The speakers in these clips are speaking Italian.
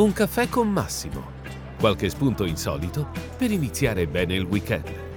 Un caffè con Massimo. Qualche spunto insolito per iniziare bene il weekend.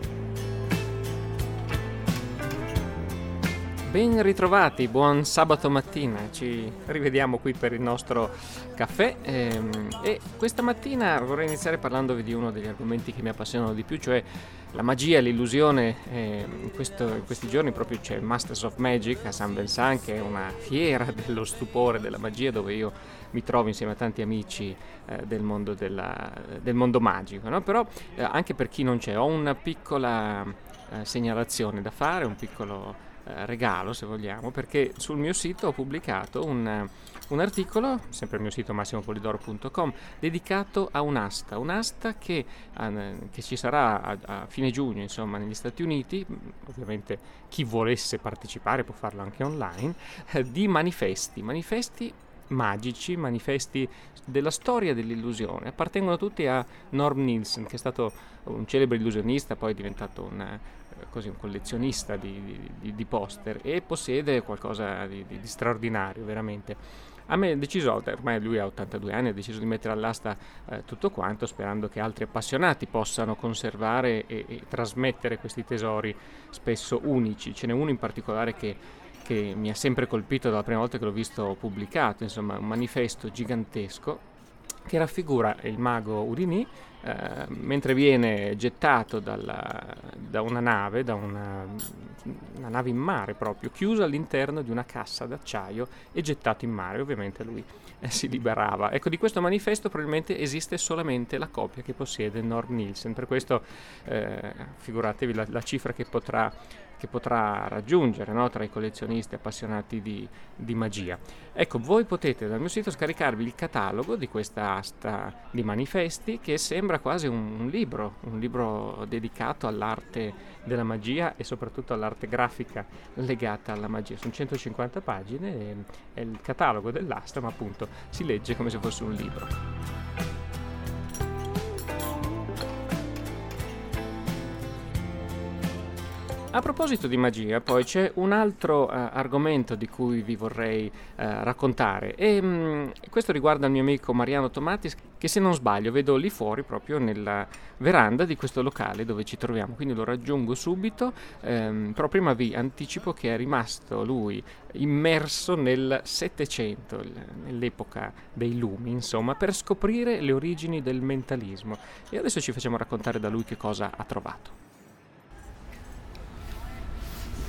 Ben ritrovati, buon sabato mattina, ci rivediamo qui per il nostro caffè ehm, e questa mattina vorrei iniziare parlandovi di uno degli argomenti che mi appassionano di più, cioè la magia, l'illusione. Eh, in, questi giorni proprio c'è Masters of Magic a San Vincent che è una fiera dello stupore, della magia dove io mi trovo insieme a tanti amici eh, del, mondo della, del, mondo magico, no? però eh, anche per chi non c'è ho una piccola eh, segnalazione da fare, un piccolo eh, regalo se vogliamo perché sul mio sito ho pubblicato un, un articolo, sempre il mio sito massimopolidoro.com, dedicato a un'asta, un'asta che, eh, che ci sarà a, a, fine giugno insomma negli Stati Uniti, ovviamente chi volesse partecipare può farlo anche online, eh, di manifesti, manifesti magici, manifesti della storia dell'illusione. Appartengono tutti a Norm Nielsen, che è stato un celebre illusionista, poi è diventato un, così, un collezionista di, di, di, poster e possiede qualcosa di, di straordinario, veramente. A me ha deciso, ormai lui ha 82 anni, ha deciso di mettere all'asta eh, tutto quanto, sperando che altri appassionati possano conservare e, e, trasmettere questi tesori spesso unici. Ce n'è uno in particolare che, che mi ha sempre colpito dalla prima volta che l'ho visto pubblicato, insomma, un manifesto gigantesco che raffigura il mago Udini eh, mentre viene gettato dalla, da una nave, da una, una, nave in mare proprio, chiuso all'interno di una cassa d'acciaio e gettato in mare. Ovviamente lui eh, si liberava. Ecco, di questo manifesto probabilmente esiste solamente la copia che possiede Norm Nielsen, per questo eh, figuratevi la, la cifra che potrà che potrà raggiungere no? tra i collezionisti appassionati di, di, magia. Ecco, voi potete dal mio sito scaricarvi il catalogo di questa asta di manifesti che sembra quasi un, un libro, un libro dedicato all'arte della magia e soprattutto all'arte grafica legata alla magia. Sono 150 pagine, è il catalogo dell'asta, ma appunto si legge come se fosse un libro. A proposito di magia, poi c'è un altro uh, argomento di cui vi vorrei uh, raccontare. E um, questo riguarda il mio amico Mariano Tomatis che se non sbaglio vedo lì fuori proprio nella veranda di questo locale dove ci troviamo, quindi lo raggiungo subito, um, però prima vi anticipo che è rimasto lui immerso nel Settecento, nell'epoca dei lumi, insomma, per scoprire le origini del mentalismo. E adesso ci facciamo raccontare da lui che cosa ha trovato.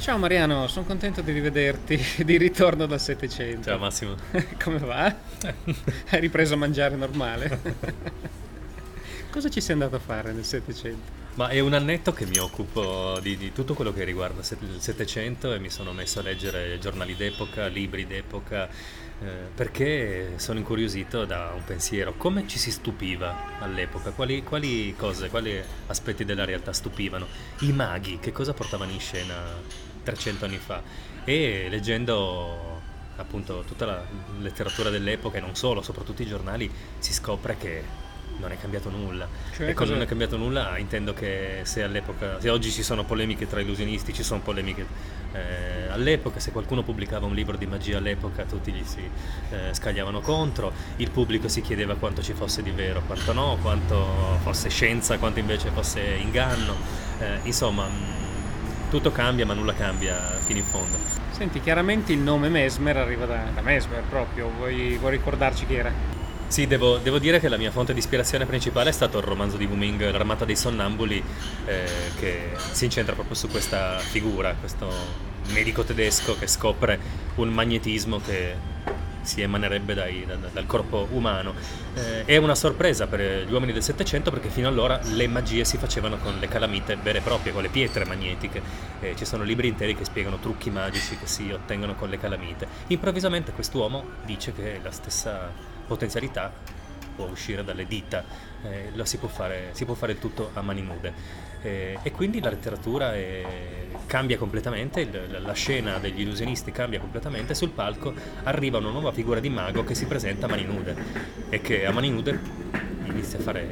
Ciao Mariano, sono contento di rivederti di ritorno dal 700. Ciao Massimo. Come va? Hai ripreso a mangiare normale? Cosa ci sei andato a fare nel 700? Ma è un annetto che mi occupo di, di, tutto quello che riguarda il 700 e mi sono messo a leggere giornali d'epoca, libri d'epoca, eh, perché sono incuriosito da un pensiero. Come ci si stupiva all'epoca? Quali, quali cose, quali aspetti della realtà stupivano? I maghi, che cosa portavano in scena 300 anni fa e leggendo appunto tutta la letteratura dell'epoca e non solo, soprattutto i giornali, si scopre che non è cambiato nulla. Cioè, e quando non è cambiato nulla intendo che se all'epoca, se oggi ci sono polemiche tra illusionisti, ci sono polemiche eh, all'epoca, se qualcuno pubblicava un libro di magia all'epoca tutti gli si eh, scagliavano contro, il pubblico si chiedeva quanto ci fosse di vero, quanto no, quanto fosse scienza, quanto invece fosse inganno. Eh, insomma tutto cambia ma nulla cambia fino in fondo. Senti, chiaramente il nome Mesmer arriva da, da Mesmer proprio, vuoi, vuoi, ricordarci chi era? Sì, devo, devo, dire che la mia fonte di ispirazione principale è stato il romanzo di Wuming, L'armata dei sonnambuli, eh, che si incentra proprio su questa figura, questo medico tedesco che scopre un magnetismo che si emanerebbe dai, dal, dal, corpo umano. Eh, è una sorpresa per gli uomini del Settecento perché fino allora le magie si facevano con le calamite vere e proprie, con le pietre magnetiche. Eh, ci sono libri interi che spiegano trucchi magici che si ottengono con le calamite. Improvvisamente quest'uomo dice che la stessa potenzialità può uscire dalle dita, eh, si, può fare, si, può fare, tutto a mani nude. Eh, e quindi la letteratura è, cambia completamente, la scena degli illusionisti cambia completamente, sul palco arriva una nuova figura di mago che si presenta a mani nude e che a mani nude inizia a fare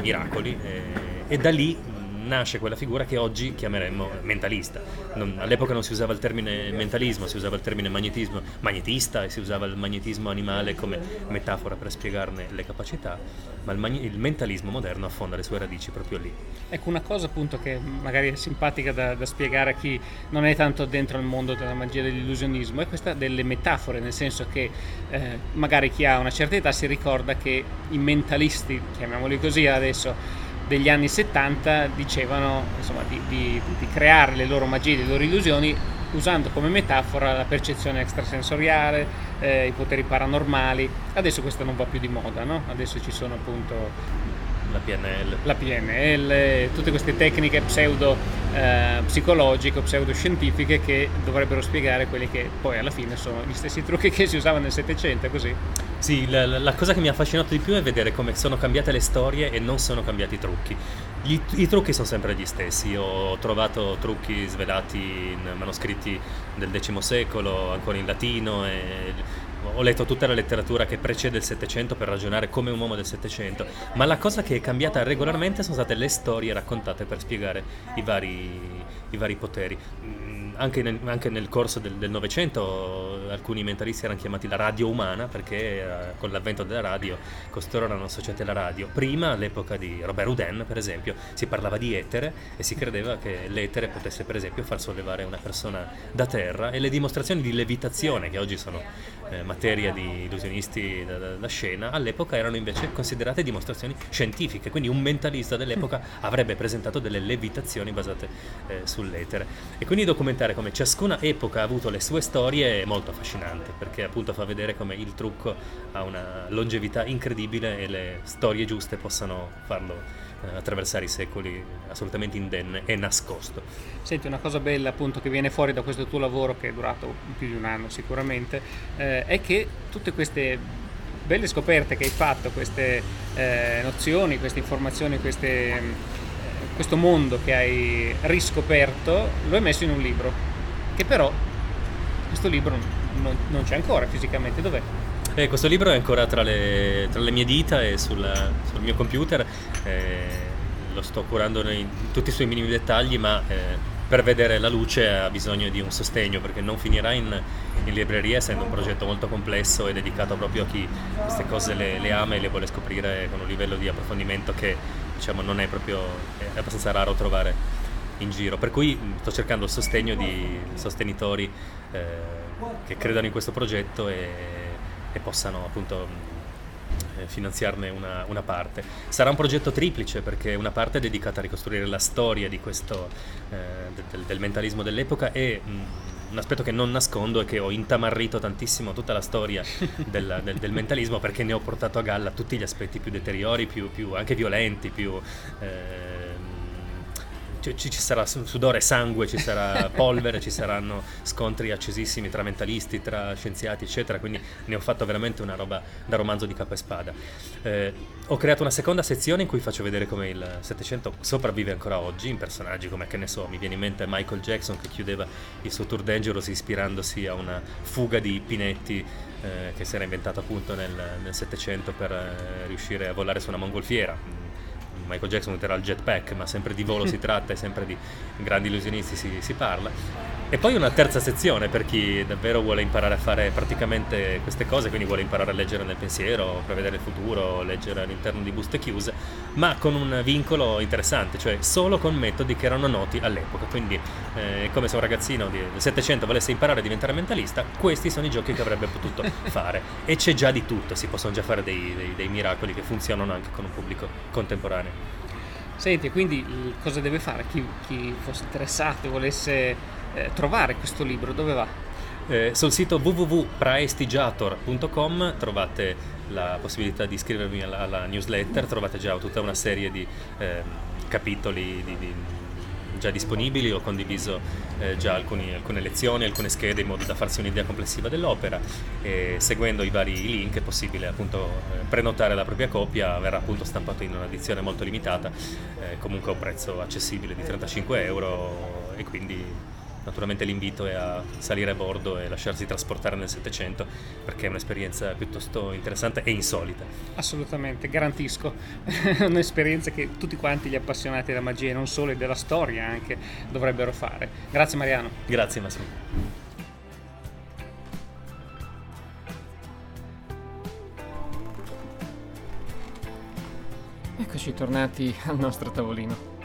miracoli e, e da lì nasce quella figura che oggi chiameremmo mentalista. Non, all'epoca non si usava il termine mentalismo, si usava il termine magnetismo, magnetista e si usava il magnetismo animale come metafora per spiegarne le capacità, ma il, mag- il mentalismo moderno affonda le sue radici proprio lì. Ecco una cosa appunto che magari è simpatica da, da spiegare a chi non è tanto dentro il mondo della magia dell'illusionismo è questa delle metafore, nel senso che eh, magari chi ha una certa età si ricorda che i mentalisti, chiamiamoli così adesso, degli anni 70 dicevano insomma, di, di, di, creare le loro magie, le loro illusioni usando come metafora la percezione extrasensoriale, eh, i poteri paranormali. Adesso questo non va più di moda, no? Adesso ci sono appunto la PNL. La PNL, tutte queste tecniche pseudo eh, psicologiche, pseudoscientifiche che dovrebbero spiegare quelli che poi alla fine sono gli stessi trucchi che si usavano nel Settecento, così? Sì, la, la, cosa che mi ha affascinato di più è vedere come sono cambiate le storie e non sono cambiati i trucchi. Gli, I trucchi sono sempre gli stessi, ho trovato trucchi svelati in manoscritti del X secolo, ancora in latino e ho letto tutta la letteratura che precede il Settecento per ragionare come un uomo del Settecento, ma la cosa che è cambiata regolarmente sono state le storie raccontate per spiegare i vari, i vari poteri anche nel, anche nel corso del Novecento alcuni mentalisti erano chiamati la radio umana perché eh, con l'avvento della radio costoro erano associati alla radio. Prima, all'epoca di Robert Houdin, per esempio, si parlava di etere e si credeva che l'etere potesse, per esempio, far sollevare una persona da terra e le dimostrazioni di levitazione, che oggi sono eh, materia di illusionisti da, da, da, scena, all'epoca erano invece considerate dimostrazioni scientifiche. Quindi un mentalista dell'epoca avrebbe presentato delle levitazioni basate eh, sull'etere. E quindi documentare come ciascuna epoca ha avuto le sue storie è molto affascinante perché appunto fa vedere come il trucco ha una longevità incredibile e le storie giuste possano farlo attraversare i secoli assolutamente indenne e nascosto. Senti, una cosa bella appunto che viene fuori da questo tuo lavoro che è durato più di un anno sicuramente eh, è che tutte queste belle scoperte che hai fatto, queste eh, nozioni, queste informazioni, queste questo mondo che hai riscoperto, lo hai messo in un libro, che però questo libro non, non c'è ancora fisicamente, dov'è? Eh, questo libro è ancora tra le, tra le mie dita e sul, sul mio computer, eh, lo sto curando in tutti i suoi minimi dettagli, ma eh, per vedere la luce ha bisogno di un sostegno perché non finirà in, in libreria essendo un progetto molto complesso e dedicato proprio a chi queste cose le, le ama e le vuole scoprire con un livello di approfondimento che diciamo, non è proprio, è abbastanza raro trovare in giro. Per cui sto cercando il sostegno di sostenitori eh, che credano in questo progetto e, e possano appunto finanziarne una, una, parte. Sarà un progetto triplice perché una parte è dedicata a ricostruire la storia di questo, eh, del, del, mentalismo dell'epoca e mh, un aspetto che non nascondo è che ho intamarrito tantissimo tutta la storia del, del, del, mentalismo perché ne ho portato a galla tutti gli aspetti più deteriori, più, più anche violenti, più... Eh, ci, ci, sarà sudore e sangue, ci sarà polvere, ci saranno scontri accesissimi tra mentalisti, tra scienziati, eccetera. Quindi ne ho fatto veramente una roba da romanzo di capo e spada. Eh, ho creato una seconda sezione in cui faccio vedere come il Settecento sopravvive ancora oggi in personaggi come, che ne so, mi viene in mente Michael Jackson che chiudeva il suo tour Dangerous ispirandosi a una fuga di pinetti eh, che si era inventato appunto nel Settecento per eh, riuscire a volare su una mongolfiera Michael Jackson userà il jetpack, ma sempre di volo si tratta e sempre di grandi illusionisti si, si, parla. E poi una terza sezione per chi davvero vuole imparare a fare praticamente queste cose, quindi vuole imparare a leggere nel pensiero, prevedere il futuro, leggere all'interno di buste chiuse, ma con un vincolo interessante, cioè solo con metodi che erano noti all'epoca. Quindi, eh, come se un ragazzino del 700 volesse imparare a diventare mentalista, questi sono i giochi che avrebbe potuto fare. E c'è già di tutto, si possono già fare dei, dei, dei miracoli che funzionano anche con un pubblico contemporaneo. Senti, quindi cosa deve fare chi, chi fosse interessato e volesse eh, trovare questo libro? Dove va? Eh, sul sito www.praestigiator.com trovate la possibilità di iscrivervi alla, alla, newsletter, trovate già tutta una serie di eh, capitoli di, di già disponibili, ho condiviso eh, già alcuni, alcune lezioni, alcune schede in modo da farsi un'idea complessiva dell'opera. E seguendo i vari link è possibile appunto eh, prenotare la propria copia, verrà appunto stampato in un'edizione molto limitata, eh, comunque a un prezzo accessibile di 35 euro e quindi naturalmente l'invito è a salire a bordo e lasciarsi trasportare nel Settecento perché è un'esperienza piuttosto interessante e insolita. Assolutamente, garantisco. un'esperienza che tutti quanti gli appassionati della magia e non solo e della storia anche dovrebbero fare. Grazie Mariano. Grazie Massimo. Eccoci tornati al nostro tavolino.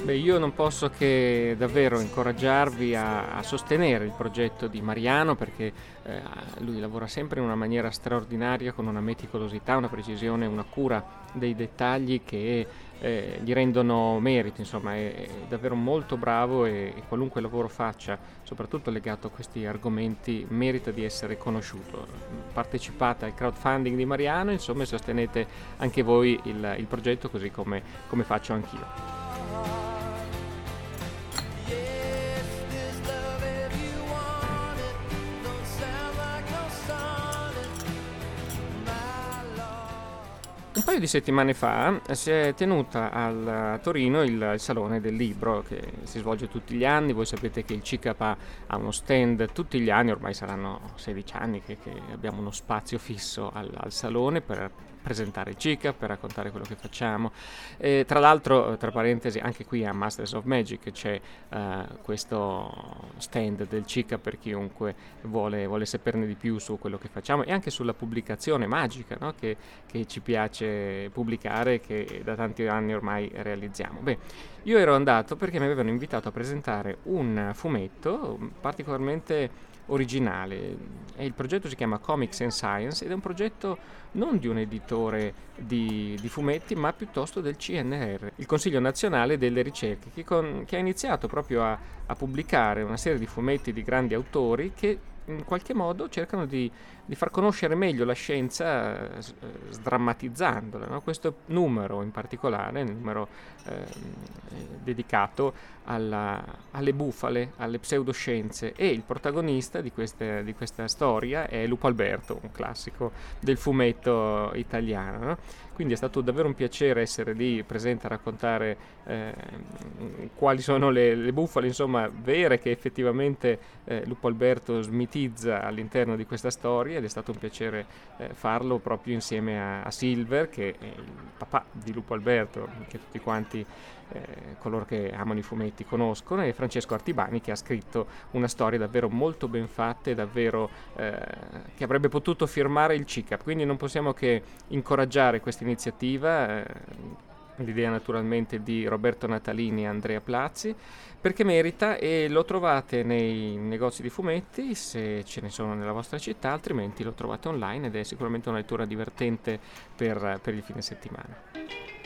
Beh, io non posso che davvero incoraggiarvi a, a sostenere il progetto di Mariano perché eh, lui lavora sempre in una maniera straordinaria con una meticolosità, una precisione, una cura dei dettagli che eh, gli rendono merito, insomma è, è davvero molto bravo e, e, qualunque lavoro faccia, soprattutto legato a questi argomenti, merita di essere conosciuto. Partecipate al crowdfunding di Mariano, insomma, e sostenete anche voi il, il progetto così come, come faccio anch'io. Paio di settimane fa si è tenuta a Torino il, Salone del Libro che si svolge tutti gli anni. Voi sapete che il CICAP ha uno stand tutti gli anni, ormai saranno 16 anni che, che abbiamo uno spazio fisso al, al Salone per presentare il CICA, per raccontare quello che facciamo. E, tra l'altro, tra parentesi, anche qui a Masters of Magic c'è uh, questo stand del CICA per chiunque vuole, vuole, saperne di più su quello che facciamo e anche sulla pubblicazione magica no? che, che, ci piace pubblicare e che da tanti anni ormai realizziamo. Beh, io ero andato perché mi avevano invitato a presentare un fumetto particolarmente originale. E il progetto si chiama Comics and Science ed è un progetto non di un editore di, di fumetti, ma piuttosto del CNR, il Consiglio Nazionale delle Ricerche, che, con, che ha iniziato proprio a, a pubblicare una serie di fumetti di grandi autori che in qualche modo cercano di, di far conoscere meglio la scienza eh, sdrammatizzandola. No? Questo numero in particolare, il numero eh, dedicato alla, alle bufale, alle pseudoscienze e il protagonista di, queste, di, questa storia è Lupo Alberto, un classico del fumetto italiano. No? Quindi è stato davvero un piacere essere lì presente a raccontare eh, quali sono le, le, bufale insomma, vere che effettivamente eh, Lupo Alberto smitizza all'interno di questa storia ed è stato un piacere eh, farlo proprio insieme a, a, Silver che è il papà di Lupo Alberto che tutti quanti eh, coloro che amano i fumetti conoscono e Francesco Artibani che ha scritto una storia davvero molto ben fatta e davvero eh, che avrebbe potuto firmare il CICAP quindi non possiamo che incoraggiare questa iniziativa eh, l'idea naturalmente di Roberto Natalini e Andrea Plazzi, perché merita e lo trovate nei negozi di fumetti se ce ne sono nella vostra città, altrimenti lo trovate online ed è sicuramente una lettura divertente per, per il fine settimana.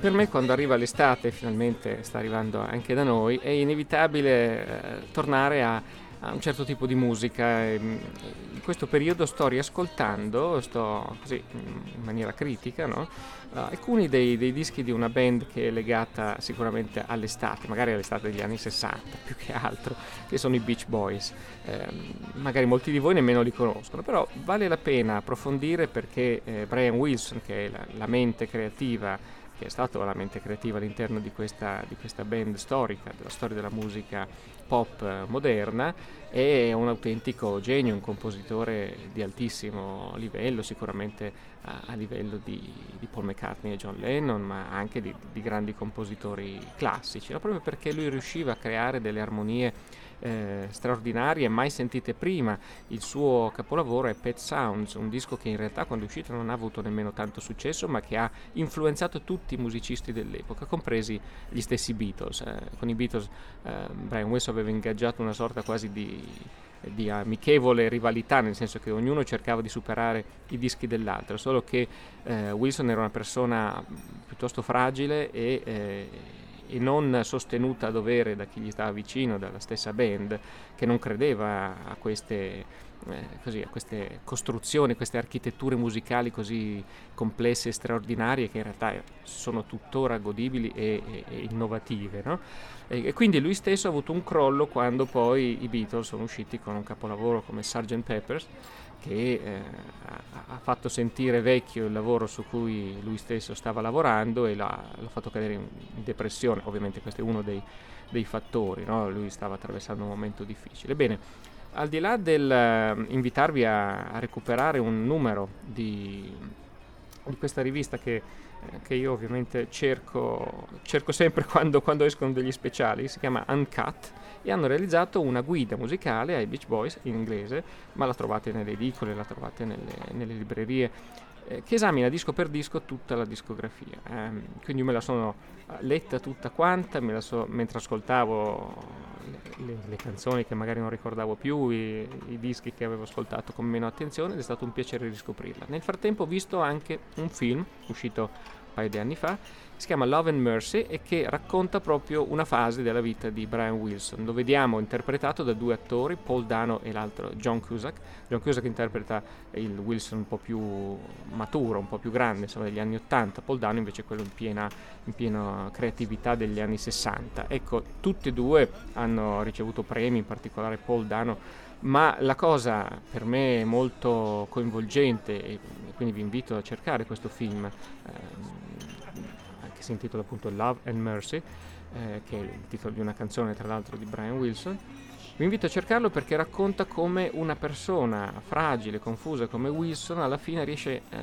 Per me quando arriva l'estate, finalmente sta arrivando anche da noi, è inevitabile eh, tornare a a un certo tipo di musica. Mm, in questo periodo sto riascoltando, sto così in maniera critica, no? uh, alcuni dei, dei, dischi di una band che è legata sicuramente all'estate, magari all'estate degli anni 60 più che altro, che sono i Beach Boys. Eh, magari molti di voi nemmeno li conoscono, però vale la pena approfondire perché eh, Brian Wilson, che è la, la mente creativa, che è stato la mente creativa all'interno di questa, di questa band storica, della storia della musica pop eh, moderna, è un autentico genio, un compositore di altissimo livello, sicuramente a, a livello di, di, Paul McCartney e John Lennon, ma anche di, di grandi compositori classici, no? proprio perché lui riusciva a creare delle armonie eh, straordinarie mai sentite prima. Il suo capolavoro è Pet Sounds, un disco che in realtà quando è uscito non ha avuto nemmeno tanto successo, ma che ha influenzato tutti i musicisti dell'epoca, compresi gli stessi Beatles. Eh, con i Beatles eh, Brian Wilson aveva ingaggiato una sorta quasi di di amichevole rivalità, nel senso che ognuno cercava di superare i dischi dell'altro, solo che eh, Wilson era una persona piuttosto fragile e, eh, e non sostenuta a dovere da chi gli stava vicino, dalla stessa band, che non credeva a queste, eh, così, a queste costruzioni, queste architetture musicali così complesse e straordinarie che in realtà sono tuttora godibili e, e, e innovative. No? E, quindi lui stesso ha avuto un crollo quando poi i Beatles sono usciti con un capolavoro come Sgt. Peppers che eh, ha fatto sentire vecchio il lavoro su cui lui stesso stava lavorando e l'ha, l'ha fatto cadere in, depressione. Ovviamente questo è uno dei, dei fattori, no? lui stava attraversando un momento difficile. Bene, al di là del uh, invitarvi a, a, recuperare un numero di, di questa rivista che, eh, che io ovviamente cerco, cerco sempre quando, quando escono degli speciali, si chiama Uncut, e hanno realizzato una guida musicale ai Beach Boys in inglese, ma la trovate nelle edicole, la trovate nelle, nelle librerie, eh, che esamina disco per disco tutta la discografia. Eh, quindi me la sono eh, letta tutta quanta, so, mentre ascoltavo le, le, canzoni che magari non ricordavo più, i, i, dischi che avevo ascoltato con meno attenzione ed è stato un piacere riscoprirla. Nel frattempo ho visto anche un film uscito un paio di anni fa si chiama Love and Mercy e che racconta proprio una fase della vita di Brian Wilson. Lo vediamo interpretato da due attori, Paul Dano e l'altro John Cusack. John Cusack interpreta il Wilson un po' più maturo, un po' più grande, insomma degli anni 80, Paul Dano invece quello in piena, in piena creatività degli anni 60. Ecco, tutti e due hanno ricevuto premi, in particolare Paul Dano ma la cosa per me molto coinvolgente e quindi vi invito a cercare questo film eh, che si intitola appunto Love and Mercy, eh, che è il titolo di una canzone tra l'altro di Brian Wilson. Vi invito a cercarlo perché racconta come una persona fragile, confusa come Wilson alla fine riesce, eh,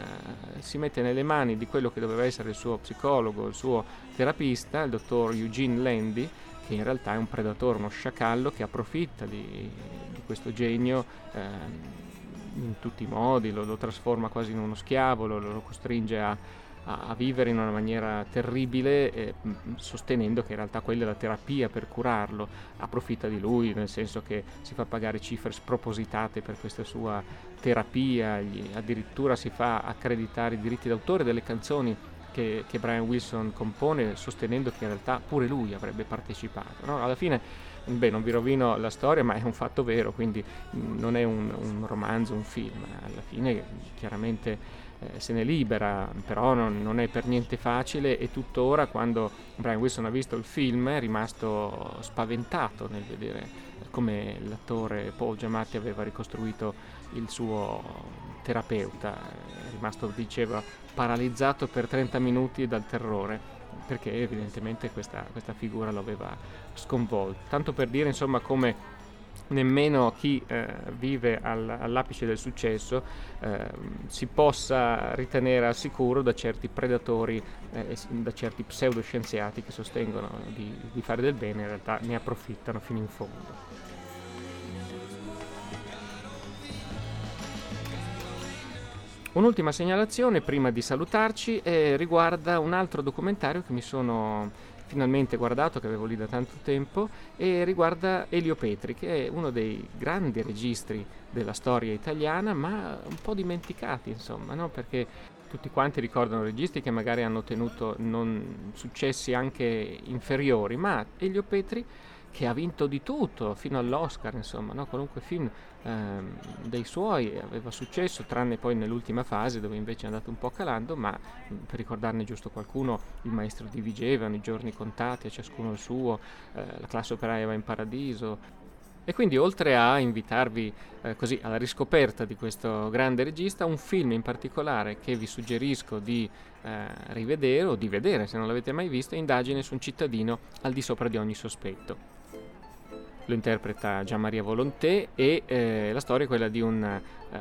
si mette nelle mani di quello che doveva essere il suo psicologo, il suo terapista, il dottor Eugene Landy, che in realtà è un predatore, uno sciacallo che approfitta di, di questo genio eh, in tutti i modi, lo, lo, trasforma quasi in uno schiavo, lo, lo costringe a, a, a vivere in una maniera terribile, eh, sostenendo che in realtà quella è la terapia per curarlo, approfitta di lui, nel senso che si fa pagare cifre spropositate per questa sua terapia, gli, addirittura si fa accreditare i diritti d'autore delle canzoni che, che, Brian Wilson compone, sostenendo che in realtà pure lui avrebbe partecipato. No? Alla fine, beh, non vi rovino la storia, ma è un fatto vero, quindi non è un, un romanzo, un film. Alla fine, chiaramente eh, se ne libera, però non, non, è per niente facile e tuttora quando Brian Wilson ha visto il film è rimasto spaventato nel vedere come l'attore Paul Giamatti aveva ricostruito il suo terapeuta, è rimasto, diceva, paralizzato per 30 minuti dal terrore perché evidentemente questa, questa figura lo aveva sconvolto. Tanto per dire insomma come nemmeno chi eh, vive al, all'apice del successo eh, si possa ritenere al sicuro da certi predatori, eh, da certi pseudoscienziati che sostengono di, di fare del bene, in realtà ne approfittano fino in fondo. Un'ultima segnalazione prima di salutarci eh, riguarda un altro documentario che mi sono finalmente guardato, che avevo lì da tanto tempo, e riguarda Elio Petri, che è uno dei grandi registri della storia italiana, ma un po' dimenticati, insomma, no? perché tutti quanti ricordano registi che magari hanno ottenuto successi anche inferiori, ma Elio Petri che ha vinto di tutto fino all'Oscar, insomma, no? qualunque film ehm, dei suoi aveva successo, tranne poi nell'ultima fase dove invece è andato un po' calando, ma per ricordarne giusto qualcuno, il maestro di Vigevano, i giorni contati, a ciascuno il suo, eh, la classe operaia va in paradiso. E quindi oltre a invitarvi eh, così alla riscoperta di questo grande regista, un film in particolare che vi suggerisco di eh, rivedere o di vedere se non l'avete mai visto, è Indagine su un cittadino al di sopra di ogni sospetto lo interpreta Gian Maria Volonté e eh, la storia è quella un, eh,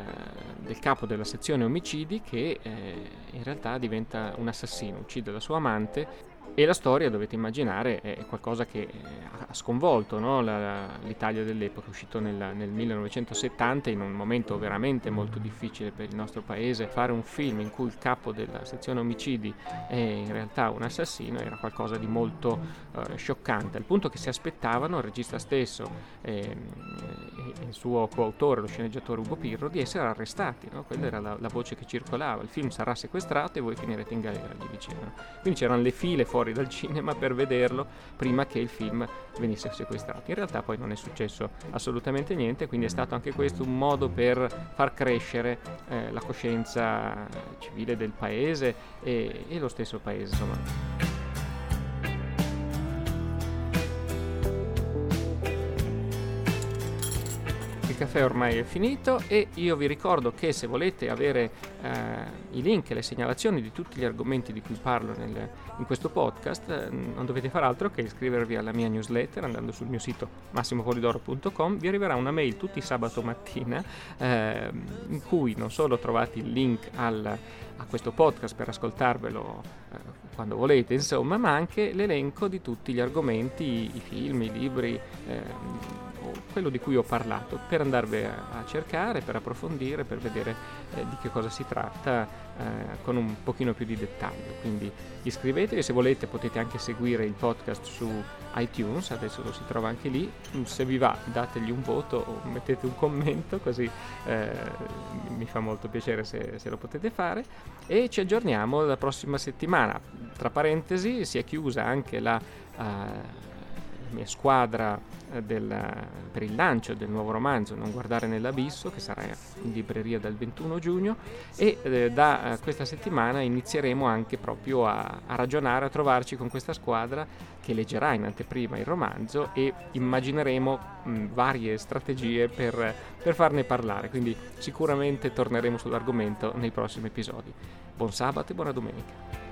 del capo della sezione omicidi che eh, in realtà diventa un assassino, uccide la sua amante e la storia, dovete immaginare, è qualcosa che eh, ha sconvolto no? la, l'Italia dell'epoca, uscito nel, nel, 1970 in un momento veramente molto difficile per il nostro paese. Fare un film in cui il capo della sezione omicidi è in realtà un assassino era qualcosa di molto eh, scioccante, al punto che si aspettavano, il regista stesso e, e il suo coautore, lo sceneggiatore Ugo Pirro, di essere arrestati. No? Quella era la, la voce che circolava, il film sarà sequestrato e voi finirete in galera, gli dicevano. Quindi c'erano le file fuori dal cinema per vederlo prima che il film venisse sequestrato. In realtà poi non è successo assolutamente niente, quindi è stato anche questo un modo per far crescere eh, la coscienza civile del paese e, e lo stesso paese. Insomma. Il caffè ormai è finito e io vi ricordo che se volete avere eh, i link e le segnalazioni di tutti gli argomenti di cui parlo nel, in questo podcast, eh, non dovete fare altro che iscrivervi alla mia newsletter andando sul mio sito massimopolidoro.com. Vi arriverà una mail tutti sabato mattina eh, in cui non solo trovate il link al, a questo podcast per ascoltarvelo eh, quando volete, insomma, ma anche l'elenco di tutti gli argomenti, i film, i libri, eh, quello di cui ho parlato, per andarvi a, a cercare, per approfondire, per vedere eh, di che cosa si tratta eh, con un pochino più di dettaglio. Quindi iscrivetevi, se volete potete anche seguire il podcast su iTunes, adesso lo si trova anche lì, se vi va dategli un voto o mettete un commento, così eh, mi fa molto piacere se, se, lo potete fare e ci aggiorniamo la prossima settimana. Tra parentesi si è chiusa anche la, mia squadra eh, del, per il lancio del nuovo romanzo Non guardare nell'abisso che sarà in libreria dal 21 giugno e eh, da eh, questa settimana inizieremo anche proprio a, a, ragionare, a trovarci con questa squadra che leggerà in anteprima il romanzo e immagineremo mh, varie strategie per, per farne parlare, quindi sicuramente torneremo sull'argomento nei prossimi episodi. Buon sabato e buona domenica.